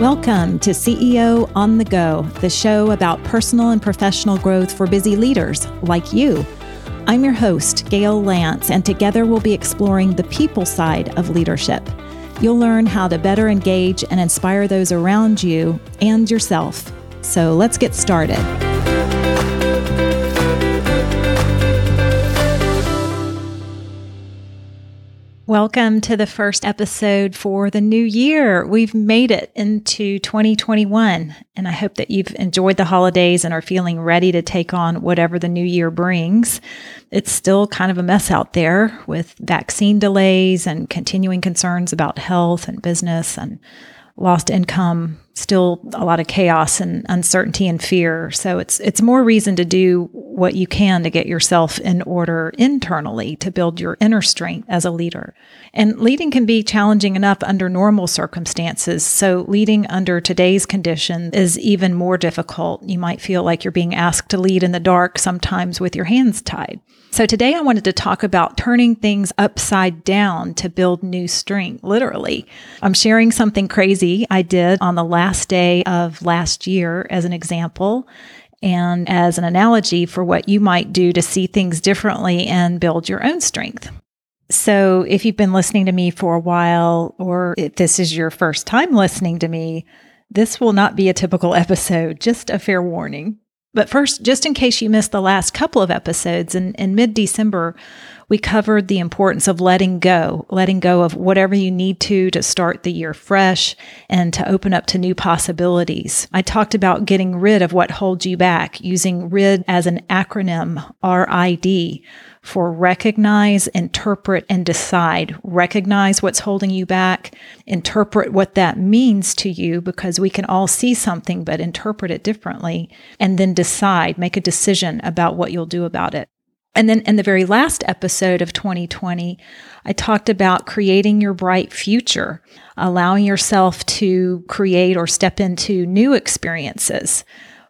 Welcome to CEO on the Go, the show about personal and professional growth for busy leaders like you. I'm your host, Gail Lance, and together we'll be exploring the people side of leadership. You'll learn how to better engage and inspire those around you and yourself. So let's get started. Welcome to the first episode for the new year. We've made it into 2021, and I hope that you've enjoyed the holidays and are feeling ready to take on whatever the new year brings. It's still kind of a mess out there with vaccine delays and continuing concerns about health and business and lost income, still a lot of chaos and uncertainty and fear. So it's it's more reason to do what you can to get yourself in order internally to build your inner strength as a leader. And leading can be challenging enough under normal circumstances. So leading under today's condition is even more difficult. You might feel like you're being asked to lead in the dark sometimes with your hands tied. So today I wanted to talk about turning things upside down to build new strength, literally. I'm sharing something crazy I did on the last day of last year as an example and as an analogy for what you might do to see things differently and build your own strength. So, if you've been listening to me for a while, or if this is your first time listening to me, this will not be a typical episode, just a fair warning. But first, just in case you missed the last couple of episodes, in, in mid December, we covered the importance of letting go, letting go of whatever you need to to start the year fresh and to open up to new possibilities. I talked about getting rid of what holds you back, using RID as an acronym, RID, for recognize, interpret, and decide. Recognize what's holding you back, interpret what that means to you, because we can all see something but interpret it differently, and then decide, make a decision about what you'll do about it. And then in the very last episode of 2020, I talked about creating your bright future, allowing yourself to create or step into new experiences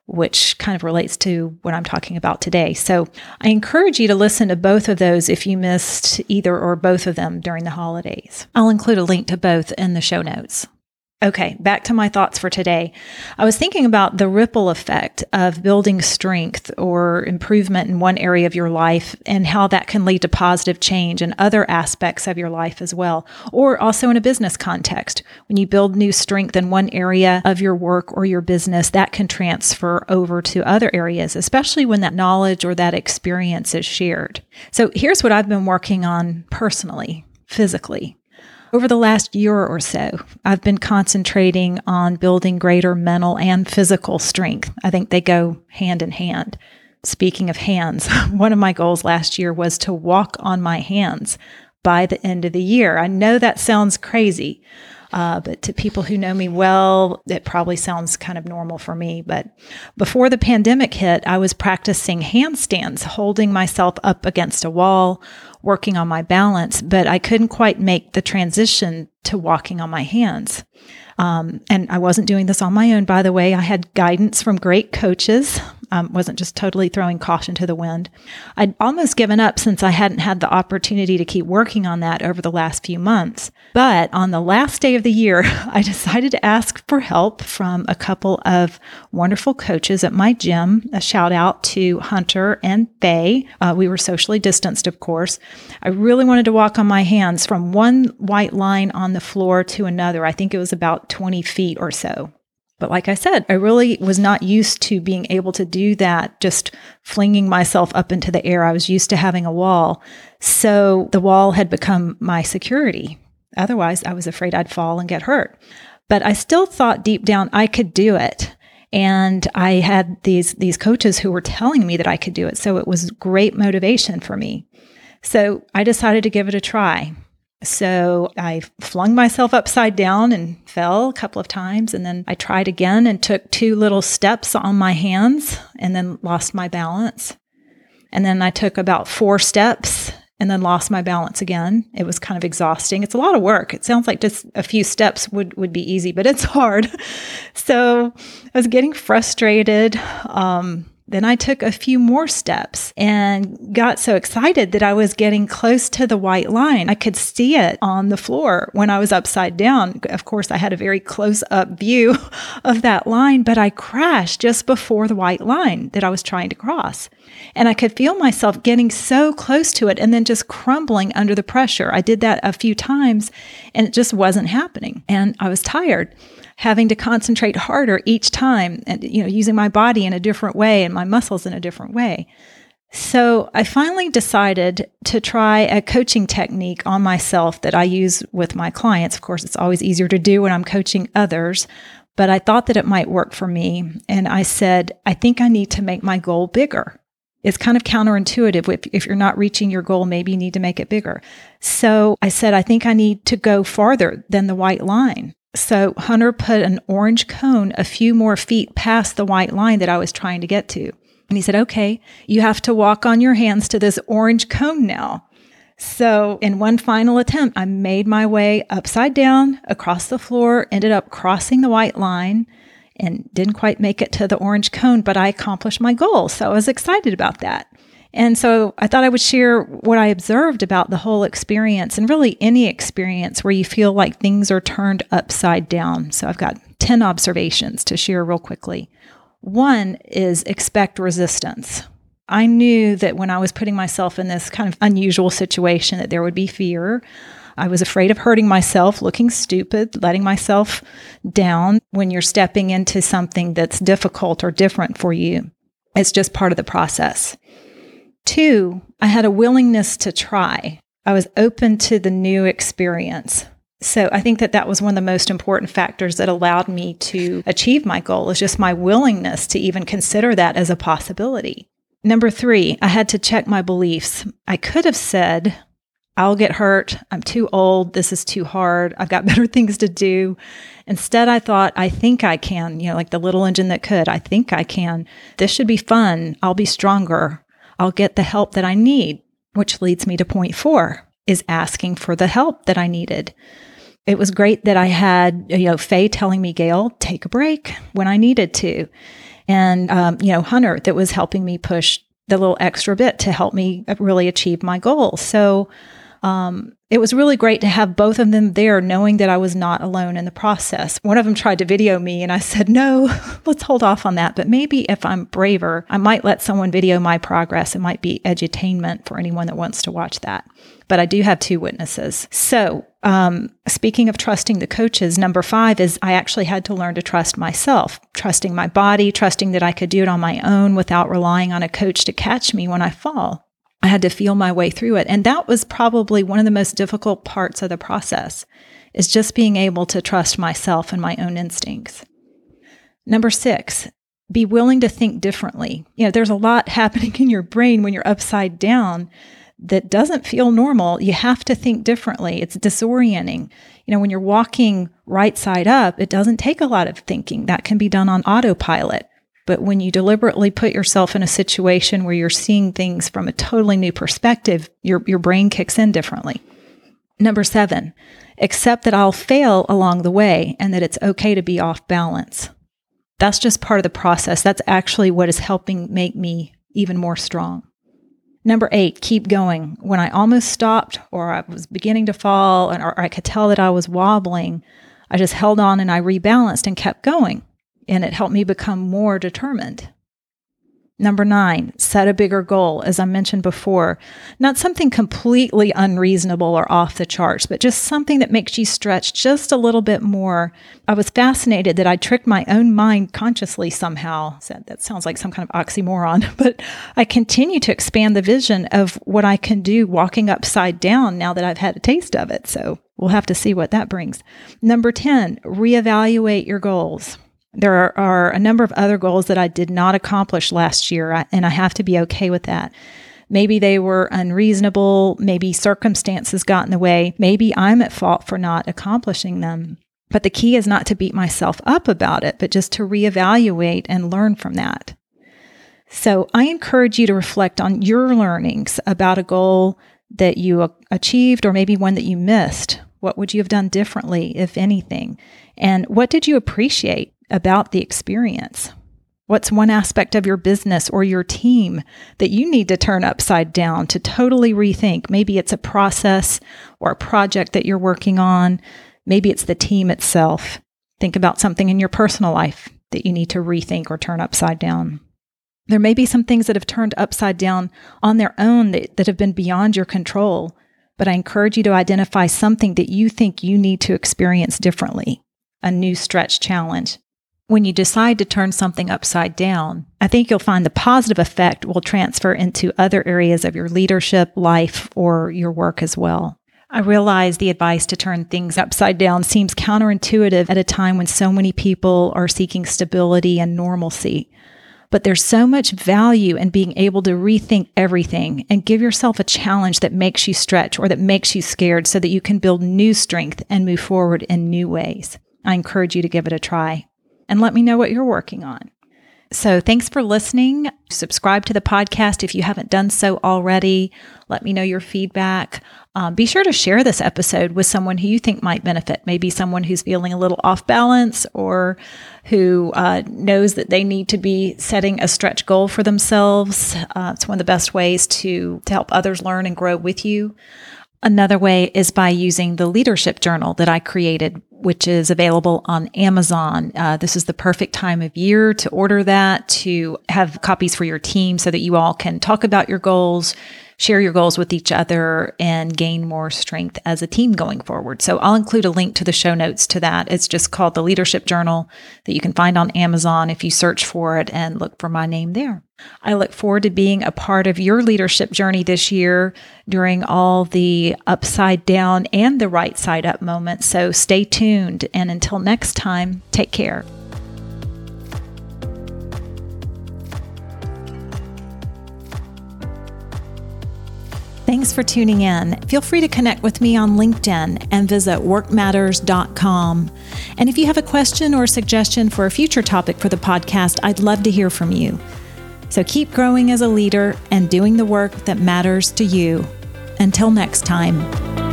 which kind of relates to what I'm talking about today. So I encourage you to listen to both of those if you missed either or both of them during the holidays. I'll include a link to both in the show notes. Okay, back to my thoughts for today. I was thinking about the ripple effect of building strength or improvement in one area of your life and how that can lead to positive change in other aspects of your life as well, or also in a business context. When you build new strength in one area of your work or your business, that can transfer over to other areas, especially when that knowledge or that experience is shared. So here's what I've been working on personally, physically. Over the last year or so, I've been concentrating on building greater mental and physical strength. I think they go hand in hand. Speaking of hands, one of my goals last year was to walk on my hands by the end of the year. I know that sounds crazy, uh, but to people who know me well, it probably sounds kind of normal for me. But before the pandemic hit, I was practicing handstands, holding myself up against a wall, working on my balance, but I couldn't quite make the transition to walking on my hands. Um, and I wasn't doing this on my own, by the way. I had guidance from great coaches um, wasn't just totally throwing caution to the wind. I'd almost given up since I hadn't had the opportunity to keep working on that over the last few months. But on the last day of the year, I decided to ask for help from a couple of wonderful coaches at my gym. A shout out to Hunter and Faye. Uh, we were socially distanced, of course. I really wanted to walk on my hands from one white line on the floor to another. I think it was about 20 feet or so. But like I said, I really was not used to being able to do that, just flinging myself up into the air. I was used to having a wall. So the wall had become my security. Otherwise, I was afraid I'd fall and get hurt. But I still thought deep down I could do it. And I had these, these coaches who were telling me that I could do it. So it was great motivation for me. So I decided to give it a try. So I flung myself upside down and fell a couple of times. And then I tried again and took two little steps on my hands and then lost my balance. And then I took about four steps and then lost my balance again. It was kind of exhausting. It's a lot of work. It sounds like just a few steps would, would be easy, but it's hard. so I was getting frustrated. Um, Then I took a few more steps and got so excited that I was getting close to the white line. I could see it on the floor when I was upside down. Of course, I had a very close up view of that line, but I crashed just before the white line that I was trying to cross. And I could feel myself getting so close to it and then just crumbling under the pressure. I did that a few times and it just wasn't happening. And I was tired having to concentrate harder each time and you know using my body in a different way and my muscles in a different way so i finally decided to try a coaching technique on myself that i use with my clients of course it's always easier to do when i'm coaching others but i thought that it might work for me and i said i think i need to make my goal bigger it's kind of counterintuitive. If, if, you're not reaching your goal, maybe you need to make it bigger. So I said, I think I need to go farther than the white line. So Hunter put an orange cone a few more feet past the white line that I was trying to get to. And he said, okay, you have to walk on your hands to this orange cone now. So, in one final attempt, I made my way upside down across the floor, ended up crossing the white line, and didn't quite make it to the orange cone, but I accomplished my goal. So, I was excited about that. And so I thought I would share what I observed about the whole experience and really any experience where you feel like things are turned upside down. So I've got 10 observations to share real quickly. One is expect resistance. I knew that when I was putting myself in this kind of unusual situation that there would be fear. I was afraid of hurting myself, looking stupid, letting myself down when you're stepping into something that's difficult or different for you. It's just part of the process. Two, I had a willingness to try. I was open to the new experience. So I think that that was one of the most important factors that allowed me to achieve my goal is just my willingness to even consider that as a possibility. Number 3, I had to check my beliefs. I could have said, I'll get hurt. I'm too old. This is too hard. I've got better things to do. Instead, I thought, I think I can, you know, like the little engine that could. I think I can. This should be fun. I'll be stronger. I'll get the help that I need, which leads me to point four is asking for the help that I needed. It was great that I had, you know, Faye telling me, Gail, take a break when I needed to. And, um, you know, Hunter that was helping me push the little extra bit to help me really achieve my goal. So, um, it was really great to have both of them there, knowing that I was not alone in the process. One of them tried to video me, and I said, No, let's hold off on that. But maybe if I'm braver, I might let someone video my progress. It might be edutainment for anyone that wants to watch that. But I do have two witnesses. So, um, speaking of trusting the coaches, number five is I actually had to learn to trust myself, trusting my body, trusting that I could do it on my own without relying on a coach to catch me when I fall. I had to feel my way through it. And that was probably one of the most difficult parts of the process is just being able to trust myself and my own instincts. Number six, be willing to think differently. You know, there's a lot happening in your brain when you're upside down that doesn't feel normal. You have to think differently. It's disorienting. You know, when you're walking right side up, it doesn't take a lot of thinking. That can be done on autopilot. But when you deliberately put yourself in a situation where you're seeing things from a totally new perspective, your, your brain kicks in differently. Number seven, accept that I'll fail along the way and that it's okay to be off balance. That's just part of the process. That's actually what is helping make me even more strong. Number eight, keep going. When I almost stopped or I was beginning to fall and, or I could tell that I was wobbling, I just held on and I rebalanced and kept going and it helped me become more determined. Number nine, set a bigger goal, as I mentioned before. Not something completely unreasonable or off the charts, but just something that makes you stretch just a little bit more. I was fascinated that I tricked my own mind consciously somehow. That sounds like some kind of oxymoron, but I continue to expand the vision of what I can do walking upside down now that I've had a taste of it. So we'll have to see what that brings. Number 10, reevaluate your goals. There are, are, a number of other goals that I did not accomplish last year, and I have to be okay with that. Maybe they were unreasonable. Maybe circumstances got in the way. Maybe I'm at fault for not accomplishing them. But the key is not to beat myself up about it, but just to reevaluate and learn from that. So I encourage you to reflect on your learnings about a goal that you achieved or maybe one that you missed. What would you have done differently, if anything? And what did you appreciate? About the experience. What's one aspect of your business or your team that you need to turn upside down to totally rethink? Maybe it's a process or a project that you're working on. Maybe it's the team itself. Think about something in your personal life that you need to rethink or turn upside down. There may be some things that have turned upside down on their own that, that have been beyond your control, but I encourage you to identify something that you think you need to experience differently, a new stretch challenge when you decide to turn something upside down, I think you'll find the positive effect will transfer into other areas of your leadership, life, or your work as well. I realize the advice to turn things upside down seems counterintuitive at a time when so many people are seeking stability and normalcy. But there's so much value in being able to rethink everything and give yourself a challenge that makes you stretch or that makes you scared so that you can build new strength and move forward in new ways. I encourage you to give it a try and let me know what you're working on. So, thanks for listening. Subscribe to the podcast if you haven't done so already. Let me know your feedback. Um, be sure to share this episode with someone who you think might benefit. Maybe someone who's feeling a little off balance or who uh, knows that they need to be setting a stretch goal for themselves. Uh, it's one of the best ways to, to help others learn and grow with you. Another way is by using the leadership journal that I created which is available on Amazon. Uh, this is the perfect time of year to order that, to have copies for your team so that you all can talk about your goals, share your goals with each other and gain more strength as a team going forward. So I'll include a link to the show notes to that. It's just called the Leadership Journal that you can find on Amazon if you search for it and look for my name there. I look forward to being a part of your leadership journey this year during all the upside down and the right side up moments. So stay tuned. And until next time, take care. Thanks for tuning in. Feel free to connect with me on LinkedIn and visit workmatters.com. And if you have a question or suggestion for a future topic for the podcast, I'd love to hear from you. So keep growing as a leader and doing the work that matters to you. Until next time.